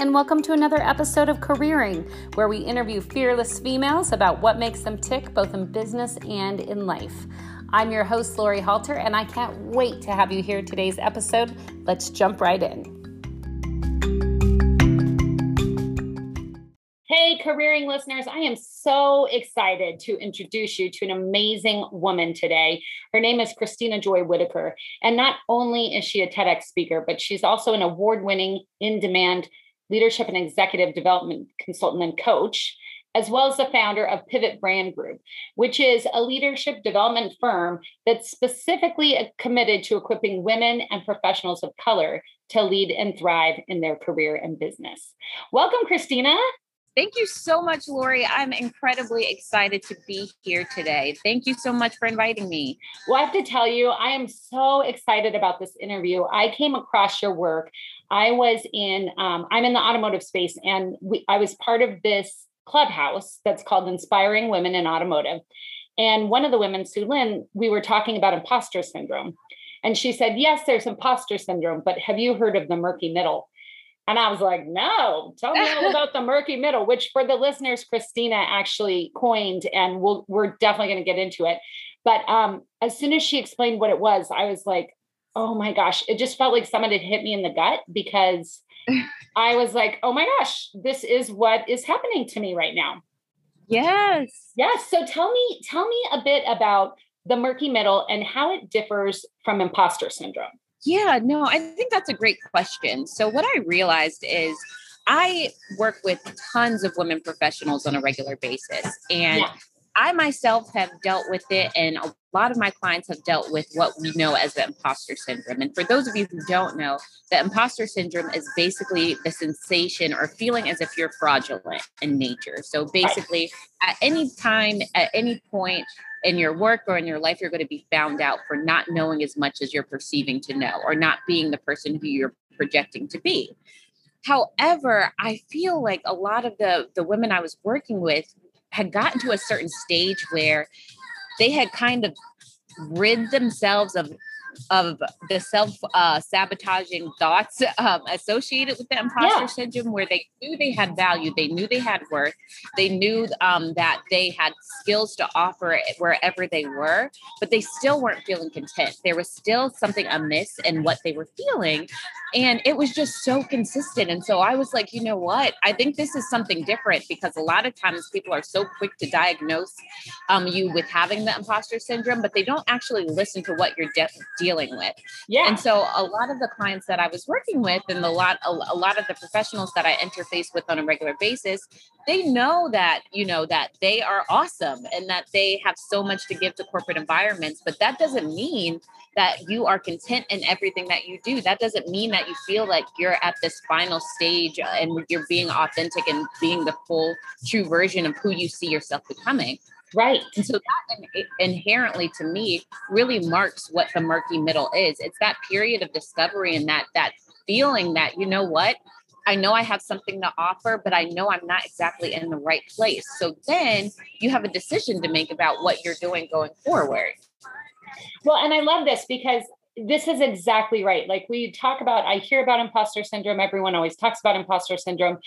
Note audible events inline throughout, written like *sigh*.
and welcome to another episode of Careering, where we interview fearless females about what makes them tick both in business and in life. I'm your host, Lori Halter, and I can't wait to have you hear today's episode. Let's jump right in. Hey, careering listeners, I am so excited to introduce you to an amazing woman today. Her name is Christina Joy Whitaker. And not only is she a TEDx speaker, but she's also an award winning, in demand leadership and executive development consultant and coach, as well as the founder of Pivot Brand Group, which is a leadership development firm that's specifically uh, committed to equipping women and professionals of color to lead and thrive in their career and business. Welcome, Christina. Thank you so much, Lori. I'm incredibly excited to be here today. Thank you so much for inviting me. Well, I have to tell you, I am so excited about this interview. I came across your work. I was in, um, I'm in the automotive space, and we, I was part of this clubhouse that's called Inspiring Women in Automotive. And one of the women, Sue Lynn, we were talking about imposter syndrome. And she said, Yes, there's imposter syndrome, but have you heard of the murky middle? And I was like, no, tell me all *laughs* about the murky middle, which for the listeners, Christina actually coined, and we'll, we're definitely going to get into it. But um, as soon as she explained what it was, I was like, oh my gosh, it just felt like someone had hit me in the gut because *laughs* I was like, oh my gosh, this is what is happening to me right now. Yes. Yes. So tell me, tell me a bit about the murky middle and how it differs from imposter syndrome. Yeah, no, I think that's a great question. So, what I realized is I work with tons of women professionals on a regular basis. And yeah. I myself have dealt with it, and a lot of my clients have dealt with what we know as the imposter syndrome. And for those of you who don't know, the imposter syndrome is basically the sensation or feeling as if you're fraudulent in nature. So basically, at any time, at any point, in your work or in your life, you're going to be found out for not knowing as much as you're perceiving to know or not being the person who you're projecting to be. However, I feel like a lot of the the women I was working with had gotten to a certain stage where they had kind of rid themselves of of the self uh, sabotaging thoughts um, associated with the imposter yeah. syndrome, where they knew they had value, they knew they had worth, they knew um, that they had skills to offer wherever they were, but they still weren't feeling content. There was still something amiss in what they were feeling. And it was just so consistent. And so I was like, you know what? I think this is something different because a lot of times people are so quick to diagnose um, you with having the imposter syndrome, but they don't actually listen to what you're de- dealing with. Yeah. And so a lot of the clients that I was working with and a lot a, a lot of the professionals that I interface with on a regular basis, they know that, you know, that they are awesome and that they have so much to give to corporate environments, but that doesn't mean that you are content in everything that you do. That doesn't mean that you feel like you're at this final stage and you're being authentic and being the full true version of who you see yourself becoming. Right. And so that in- inherently to me really marks what the murky middle is. It's that period of discovery and that that feeling that you know what I know I have something to offer, but I know I'm not exactly in the right place. So then you have a decision to make about what you're doing going forward. Well, and I love this because this is exactly right. Like we talk about, I hear about imposter syndrome. Everyone always talks about imposter syndrome.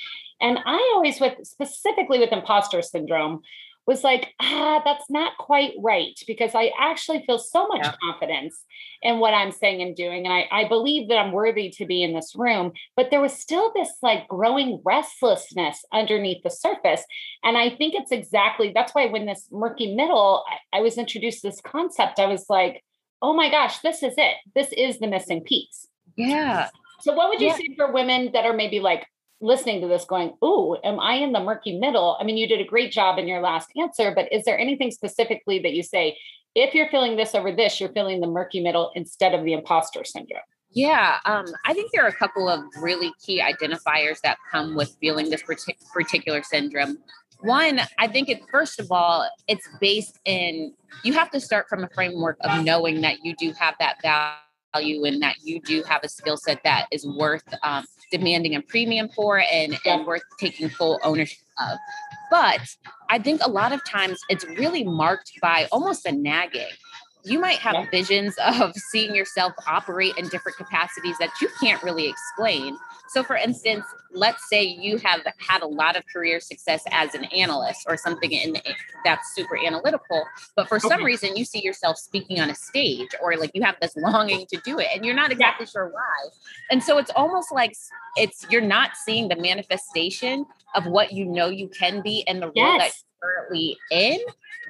And I always, with specifically with imposter syndrome, was like, ah, that's not quite right because I actually feel so much yeah. confidence in what I'm saying and doing. And I, I believe that I'm worthy to be in this room. But there was still this like growing restlessness underneath the surface. And I think it's exactly that's why when this murky middle, I, I was introduced to this concept, I was like, oh my gosh, this is it. This is the missing piece. Yeah. So, what would you yeah. say for women that are maybe like, listening to this going, Ooh, am I in the murky middle? I mean, you did a great job in your last answer, but is there anything specifically that you say, if you're feeling this over this, you're feeling the murky middle instead of the imposter syndrome? Yeah, um, I think there are a couple of really key identifiers that come with feeling this partic- particular syndrome. One, I think it first of all, it's based in you have to start from a framework of knowing that you do have that value value and that you do have a skill set that is worth um, demanding a premium for and, and worth taking full ownership of. But I think a lot of times it's really marked by almost a nagging. You might have yeah. visions of seeing yourself operate in different capacities that you can't really explain. So, for instance, let's say you have had a lot of career success as an analyst or something in that's super analytical, but for okay. some reason you see yourself speaking on a stage or like you have this longing to do it and you're not exactly yeah. sure why. And so it's almost like it's you're not seeing the manifestation of what you know you can be and the yes. role that currently in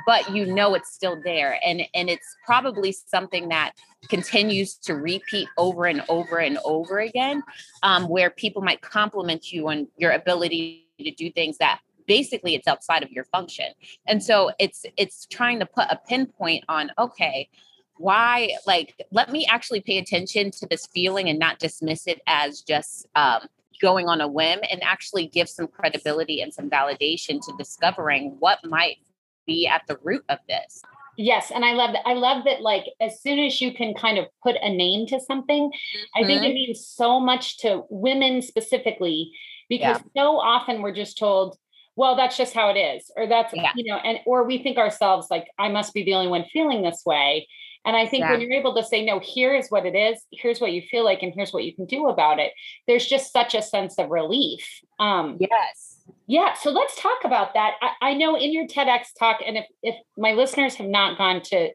but you know it's still there. And and it's probably something that continues to repeat over and over and over again um, where people might compliment you on your ability to do things that basically it's outside of your function. And so it's it's trying to put a pinpoint on okay why like let me actually pay attention to this feeling and not dismiss it as just um, going on a whim and actually give some credibility and some validation to discovering what might be at the root of this. Yes, and I love that. I love that. Like as soon as you can kind of put a name to something, mm-hmm. I think it mm-hmm. means so much to women specifically because yeah. so often we're just told, "Well, that's just how it is," or "That's yeah. you know," and or we think ourselves like, "I must be the only one feeling this way." And I think yeah. when you're able to say, "No, here is what it is. Here's what you feel like, and here's what you can do about it," there's just such a sense of relief. Um, yes yeah, so let's talk about that. I, I, know in your TEDx talk, and if if my listeners have not gone to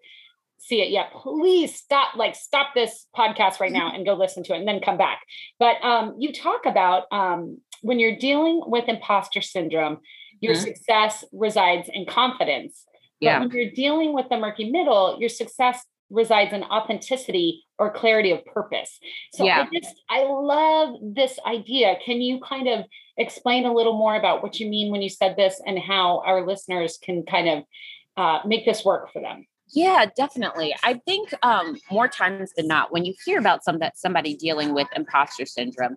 see it yet, please stop like stop this podcast right now *laughs* and go listen to it, and then come back. But um, you talk about um, when you're dealing with imposter syndrome, your mm-hmm. success resides in confidence. But yeah. when you're dealing with the murky middle, your success resides in authenticity or clarity of purpose. So yeah. I just I love this idea. Can you kind of explain a little more about what you mean when you said this and how our listeners can kind of uh, make this work for them? Yeah, definitely. I think um, more times than not, when you hear about some that somebody dealing with imposter syndrome,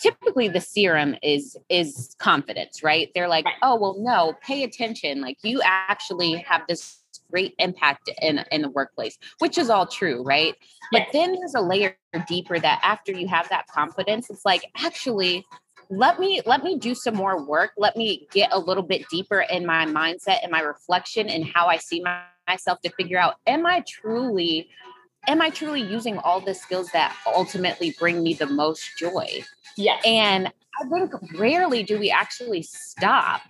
typically the serum is is confidence, right? They're like, right. oh well, no, pay attention. Like you actually have this great impact in in the workplace which is all true right? But then there's a layer deeper that after you have that confidence it's like actually let me let me do some more work. Let me get a little bit deeper in my mindset and my reflection and how i see my, myself to figure out am i truly am i truly using all the skills that ultimately bring me the most joy? Yeah and i think rarely do we actually stop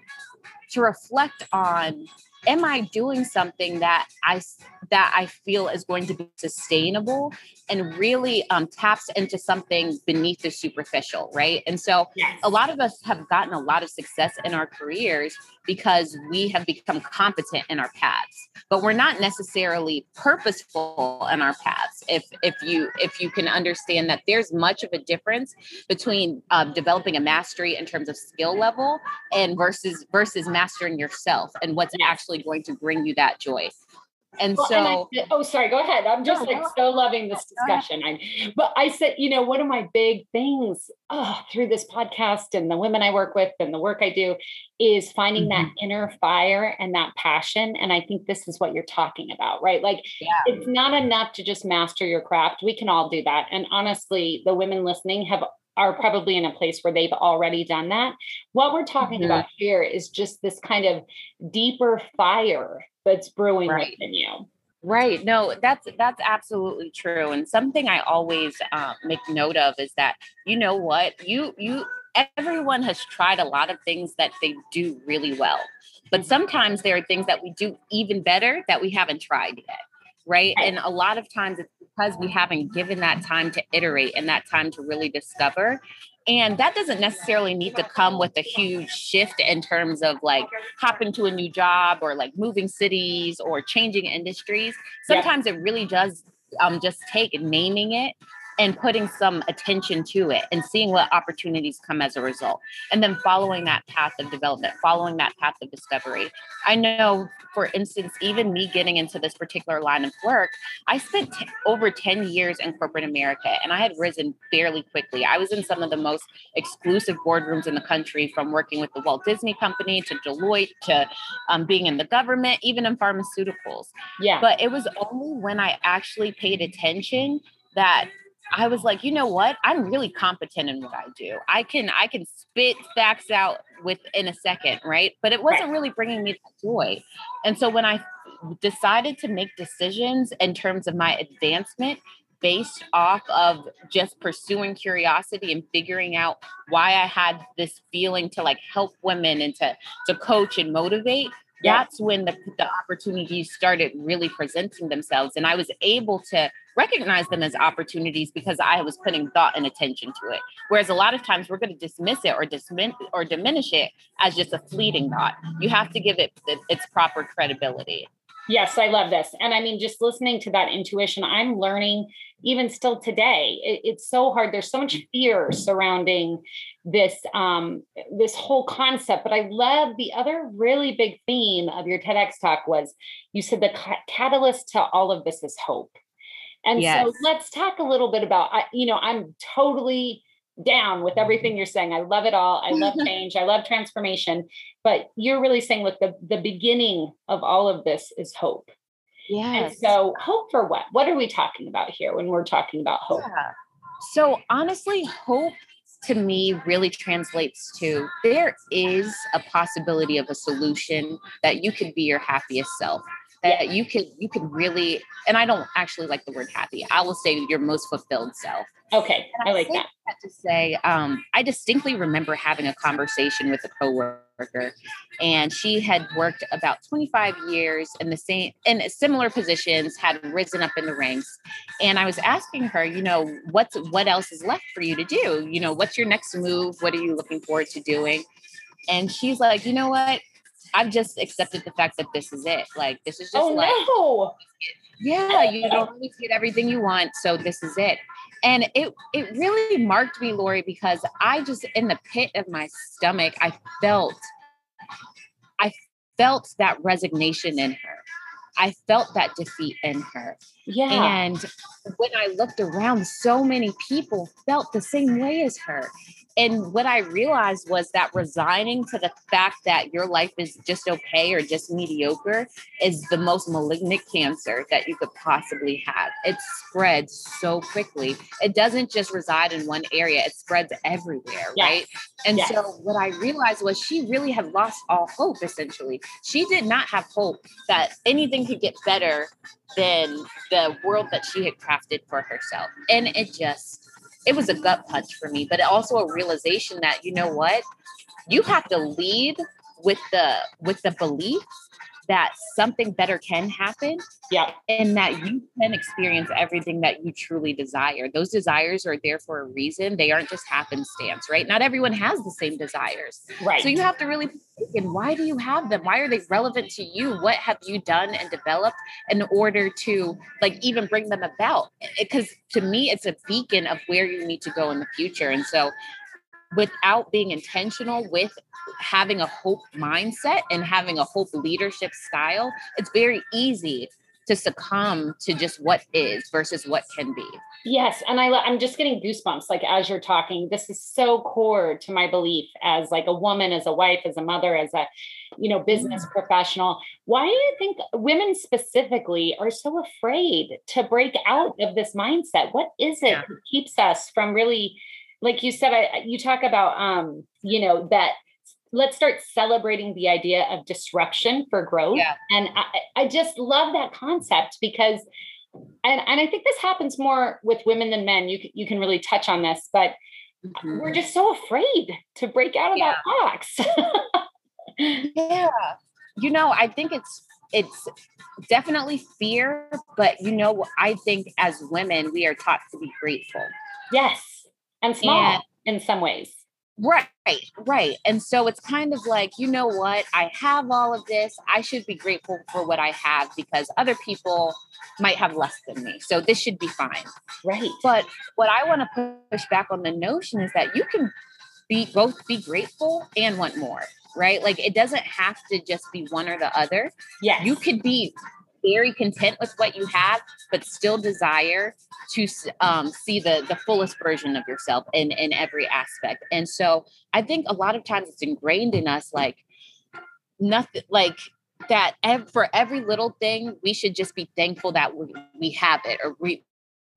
to reflect on am I doing something that I that I feel is going to be sustainable and really um, taps into something beneath the superficial, right? And so yes. a lot of us have gotten a lot of success in our careers because we have become competent in our paths, but we're not necessarily purposeful in our paths. If if you if you can understand that there's much of a difference between uh, developing a mastery in terms of skill level and versus versus mastering yourself and what's yes. actually going to bring you that joy. And well, so, and I, oh, sorry, go ahead. I'm just no, like no, so loving this discussion. I, but I said, you know, one of my big things oh, through this podcast and the women I work with and the work I do is finding mm-hmm. that inner fire and that passion. And I think this is what you're talking about, right? Like, yeah. it's not enough to just master your craft. We can all do that. And honestly, the women listening have are probably in a place where they've already done that. What we're talking mm-hmm. about here is just this kind of deeper fire that's brewing right. within you. Right. No, that's that's absolutely true. And something I always um, make note of is that you know what you you everyone has tried a lot of things that they do really well, but sometimes there are things that we do even better that we haven't tried yet. Right? And a lot of times it's because we haven't given that time to iterate and that time to really discover and that doesn't necessarily need to come with a huge shift in terms of like hopping to a new job or like moving cities or changing industries. Sometimes yeah. it really does um, just take naming it and putting some attention to it and seeing what opportunities come as a result. And then following that path of development following that path of discovery. I know for instance even me getting into this particular line of work i spent t- over 10 years in corporate america and i had risen fairly quickly. I was in some of the most exclusive boardrooms in the country from working with the walt disney company to deloitte to um, being in the government even in pharmaceuticals. Yeah. But it was only when i actually paid attention that I was like, you know what? I'm really competent in what I do. I can I can spit facts out within a second, right? But it wasn't really bringing me that joy. And so when I decided to make decisions in terms of my advancement based off of just pursuing curiosity and figuring out why I had this feeling to like help women and to to coach and motivate that's when the, the opportunities started really presenting themselves and i was able to recognize them as opportunities because i was putting thought and attention to it. Whereas a lot of times we're going to dismiss it or dismiss or diminish it as just a fleeting thought. You have to give it its proper credibility. Yes, I love this. And I mean, just listening to that intuition, I'm learning even still today. It, it's so hard. There's so much fear surrounding this um, this whole concept. But I love the other really big theme of your TEDx talk was you said the ca- catalyst to all of this is hope. And yes. so let's talk a little bit about. I, you know, I'm totally down with everything you're saying. I love it all. I love *laughs* change. I love transformation. But you're really saying, look, the, the beginning of all of this is hope. Yeah. And so hope for what? What are we talking about here when we're talking about hope? Yeah. So honestly, hope to me really translates to there is a possibility of a solution that you could be your happiest self that you can you can really and I don't actually like the word happy. I will say your most fulfilled self. Okay, I, I, like that. that. To say, um, I distinctly remember having a conversation with a coworker, and she had worked about 25 years in the same in similar positions, had risen up in the ranks, and I was asking her, you know, what's what else is left for you to do? You know, what's your next move? What are you looking forward to doing? And she's like, you know what? I've just accepted the fact that this is it. Like this is just oh, like no. yeah, you don't always get everything you want, so this is it. And it it really marked me, Lori, because I just in the pit of my stomach, I felt I felt that resignation in her. I felt that defeat in her. Yeah. And when I looked around, so many people felt the same way as her and what I realized was that resigning to the fact that your life is just okay or just mediocre is the most malignant cancer that you could possibly have. It spreads so quickly. It doesn't just reside in one area, it spreads everywhere, yes. right? And yes. so what I realized was she really had lost all hope essentially. She did not have hope that anything could get better than the world that she had crafted for herself. And it just it was a gut punch for me, but also a realization that you know what, you have to lead with the with the belief that something better can happen. Yeah. And that you can experience everything that you truly desire. Those desires are there for a reason. They aren't just happenstance, right? Not everyone has the same desires. Right. So you have to really and why do you have them? Why are they relevant to you? What have you done and developed in order to like even bring them about? Because to me, it's a beacon of where you need to go in the future. And so without being intentional with having a hope mindset and having a hope leadership style, it's very easy to succumb to just what is versus what can be. Yes, and I I'm just getting goosebumps like as you're talking. This is so core to my belief as like a woman, as a wife, as a mother, as a you know business mm. professional. Why do you think women specifically are so afraid to break out of this mindset? What is it yeah. that keeps us from really like you said I, you talk about um you know that let's start celebrating the idea of disruption for growth. Yeah. And I, I just love that concept because, and, and I think this happens more with women than men. You, you can really touch on this, but mm-hmm. we're just so afraid to break out of yeah. that box. *laughs* yeah. You know, I think it's, it's definitely fear, but you know, I think as women, we are taught to be grateful. Yes. And small and, in some ways. Right, right. And so it's kind of like, you know what? I have all of this. I should be grateful for what I have because other people might have less than me. So this should be fine. Right. But what I want to push back on the notion is that you can be both be grateful and want more, right? Like it doesn't have to just be one or the other. Yeah. You could be very content with what you have, but still desire to um, see the the fullest version of yourself in in every aspect. And so I think a lot of times it's ingrained in us, like nothing, like that. Ev- for every little thing, we should just be thankful that we, we have it, or we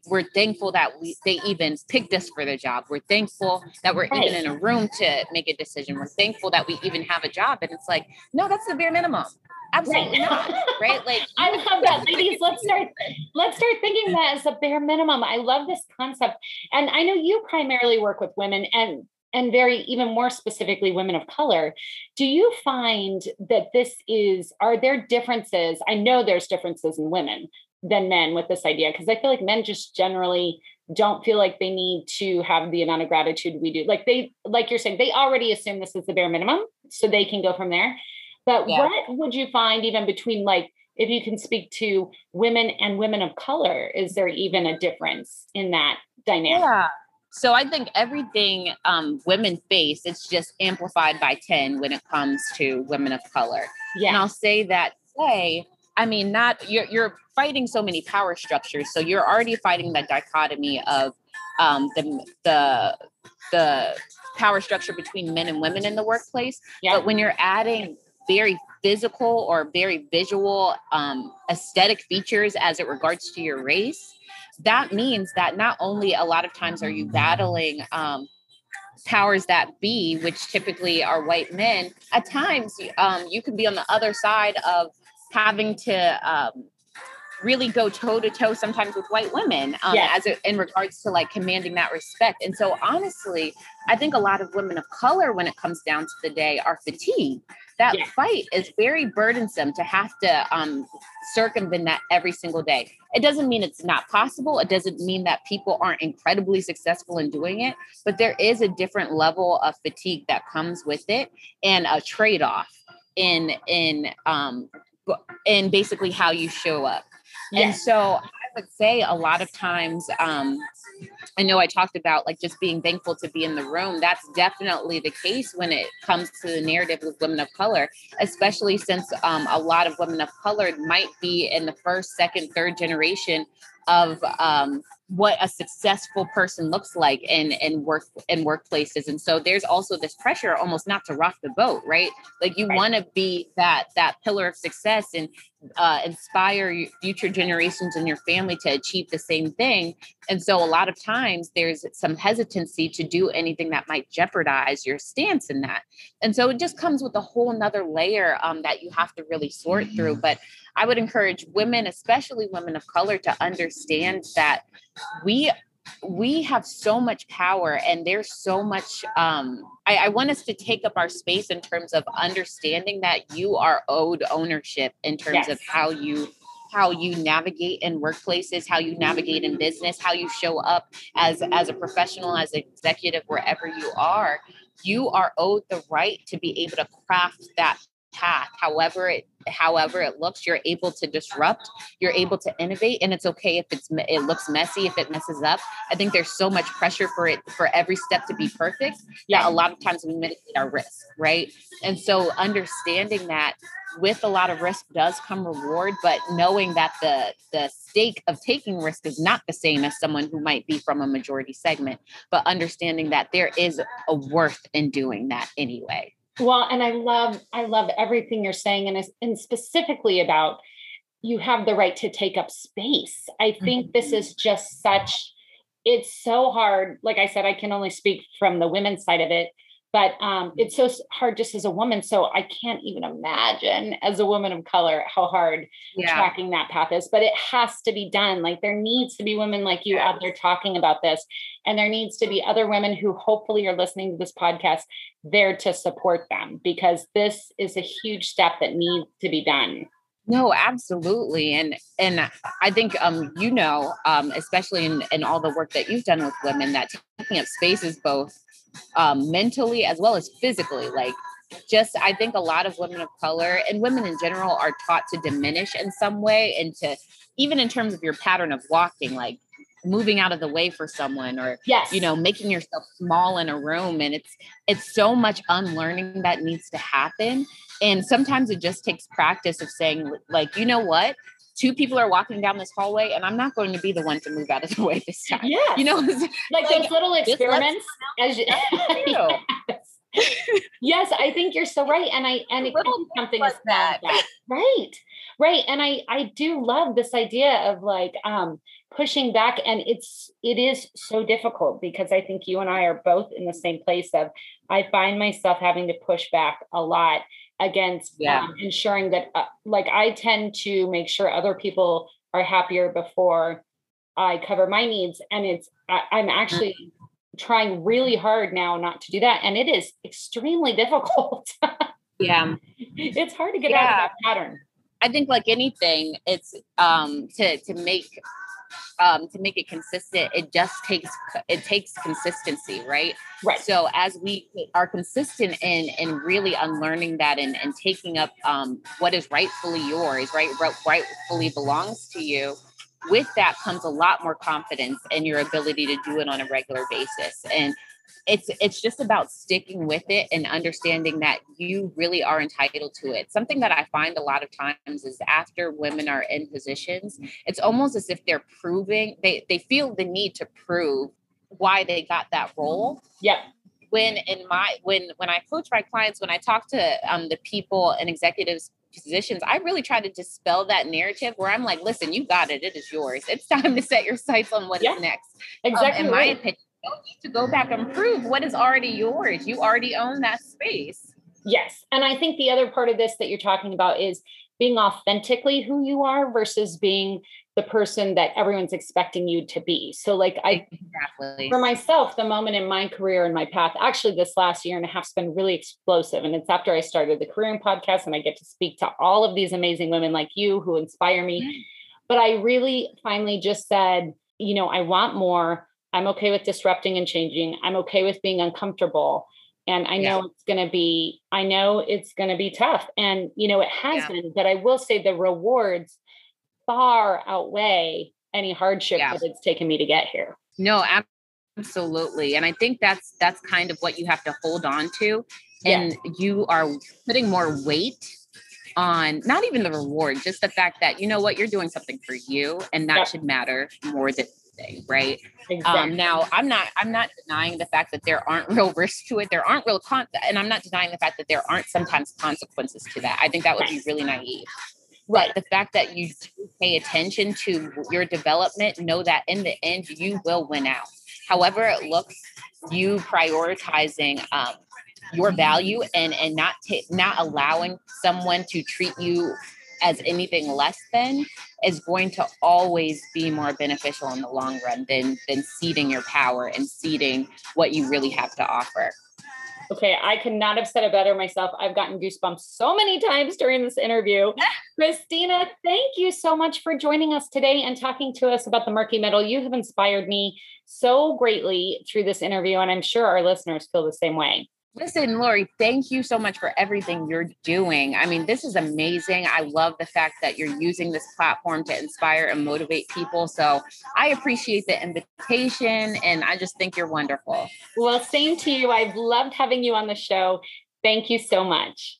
we're thankful that we they even picked us for the job. We're thankful that we're even in a room to make a decision. We're thankful that we even have a job. And it's like, no, that's the bare minimum Absolutely right. not. Right. Like *laughs* I love that. Ladies, *laughs* let's start let's start thinking that as a bare minimum. I love this concept. And I know you primarily work with women and and very even more specifically women of color do you find that this is are there differences i know there's differences in women than men with this idea because i feel like men just generally don't feel like they need to have the amount of gratitude we do like they like you're saying they already assume this is the bare minimum so they can go from there but yeah. what would you find even between like if you can speak to women and women of color is there even a difference in that dynamic yeah so I think everything um, women face, it's just amplified by 10 when it comes to women of color. Yeah. And I'll say that say, I mean, not you're you're fighting so many power structures. So you're already fighting that dichotomy of um, the the the power structure between men and women in the workplace. Yeah. But when you're adding very physical or very visual um, aesthetic features as it regards to your race, that means that not only a lot of times are you battling um, powers that be, which typically are white men, at times um, you can be on the other side of having to um, really go toe to toe sometimes with white women um, yes. as it, in regards to like commanding that respect. And so, honestly, I think a lot of women of color, when it comes down to the day, are fatigued. That yes. fight is very burdensome to have to um, circumvent that every single day. It doesn't mean it's not possible. It doesn't mean that people aren't incredibly successful in doing it, but there is a different level of fatigue that comes with it and a trade off in in um in basically how you show up. Yes. And so I would say a lot of times um I know I talked about like just being thankful to be in the room. That's definitely the case when it comes to the narrative with women of color, especially since um, a lot of women of color might be in the first, second, third generation of um, what a successful person looks like in in work in workplaces and so there's also this pressure almost not to rock the boat right like you right. want to be that that pillar of success and uh, inspire future generations in your family to achieve the same thing and so a lot of times there's some hesitancy to do anything that might jeopardize your stance in that. And so it just comes with a whole nother layer um, that you have to really sort through. But i would encourage women especially women of color to understand that we we have so much power and there's so much um I, I, want us to take up our space in terms of understanding that you are owed ownership in terms yes. of how you how you navigate in workplaces how you navigate in business how you show up as as a professional as an executive wherever you are you are owed the right to be able to craft that path. However it however it looks you're able to disrupt you're able to innovate and it's okay if it's it looks messy if it messes up. I think there's so much pressure for it for every step to be perfect yeah a lot of times we mitigate our risk right? And so understanding that with a lot of risk does come reward but knowing that the the stake of taking risk is not the same as someone who might be from a majority segment but understanding that there is a worth in doing that anyway well, and I love I love everything you're saying, and and specifically about you have the right to take up space. I think mm-hmm. this is just such. It's so hard. Like I said, I can only speak from the women's side of it but um, it's so hard just as a woman. So I can't even imagine as a woman of color how hard yeah. tracking that path is. But it has to be done. Like there needs to be women like you out there talking about this, and there needs to be other women who hopefully are listening to this podcast there to support them because this is a huge step that needs to be done. No, absolutely. And and I think um you know, um, especially in, in all the work that you've done with women, that taking up space is both um, mentally as well as physically. Like, just I think a lot of women of color and women in general are taught to diminish in some way and to even in terms of your pattern of walking, like moving out of the way for someone or yes. you know making yourself small in a room and it's it's so much unlearning that needs to happen and sometimes it just takes practice of saying like you know what two people are walking down this hallway and I'm not going to be the one to move out of the *laughs* way this time. Yeah. You know, *laughs* like, like those little experiments. As you, *laughs* yes. yes, I think you're so right. And I and it could be something like that. that. Right. Right. And I I do love this idea of like um pushing back and it's it is so difficult because I think you and I are both in the same place of I find myself having to push back a lot against yeah. um, ensuring that uh, like i tend to make sure other people are happier before i cover my needs and it's I, i'm actually trying really hard now not to do that and it is extremely *laughs* difficult yeah it's hard to get yeah. out of that pattern i think like anything it's um to to make um, to make it consistent, it just takes it takes consistency, right? Right. So as we are consistent in in really unlearning that and, and taking up um, what is rightfully yours, right, rightfully belongs to you. With that comes a lot more confidence in your ability to do it on a regular basis. And it's it's just about sticking with it and understanding that you really are entitled to it something that i find a lot of times is after women are in positions it's almost as if they're proving they they feel the need to prove why they got that role yeah when in my when when i coach my clients when i talk to um, the people and executives positions, I really try to dispel that narrative where I'm like, listen, you got it. It is yours. It's time to set your sights on what yeah, is next. Exactly. Um, in my opinion, need to go back and prove what is already yours. You already own that space. Yes. And I think the other part of this that you're talking about is being authentically who you are versus being the person that everyone's expecting you to be. So, like, I, exactly. for myself, the moment in my career and my path, actually, this last year and a half has been really explosive. And it's after I started the Careering Podcast and I get to speak to all of these amazing women like you who inspire me. Mm-hmm. But I really finally just said, you know, I want more. I'm okay with disrupting and changing. I'm okay with being uncomfortable. And I know yeah. it's going to be, I know it's going to be tough. And, you know, it has yeah. been, but I will say the rewards far outweigh any hardship yeah. that it's taken me to get here. No, absolutely. And I think that's, that's kind of what you have to hold on to. And you are putting more weight on not even the reward, just the fact that, you know what, you're doing something for you and that should matter more than thing, right? Um, exactly. Um, now, I'm not I'm not denying the fact that there aren't *laughs* real risks to it. There aren't real con, and I'm not denying the fact that there aren't sometimes consequences to that. I think that would be really naive. Right. But the fact that you pay attention to your development, know that in the end you will win out. However it looks, you prioritizing um, your value and and not t- not allowing someone to treat you as anything less than is going to always be more beneficial in the long run than than ceding your power and ceding what you really have to offer. Okay, I could not have said it better myself. I've gotten goosebumps so many times during this interview. *laughs* Christina, thank you so much for joining us today and talking to us about the murky middle. You have inspired me so greatly through this interview, and I'm sure our listeners feel the same way. Listen, Lori, thank you so much for everything you're doing. I mean, this is amazing. I love the fact that you're using this platform to inspire and motivate people. So I appreciate the invitation and I just think you're wonderful. Well, same to you. I've loved having you on the show. Thank you so much.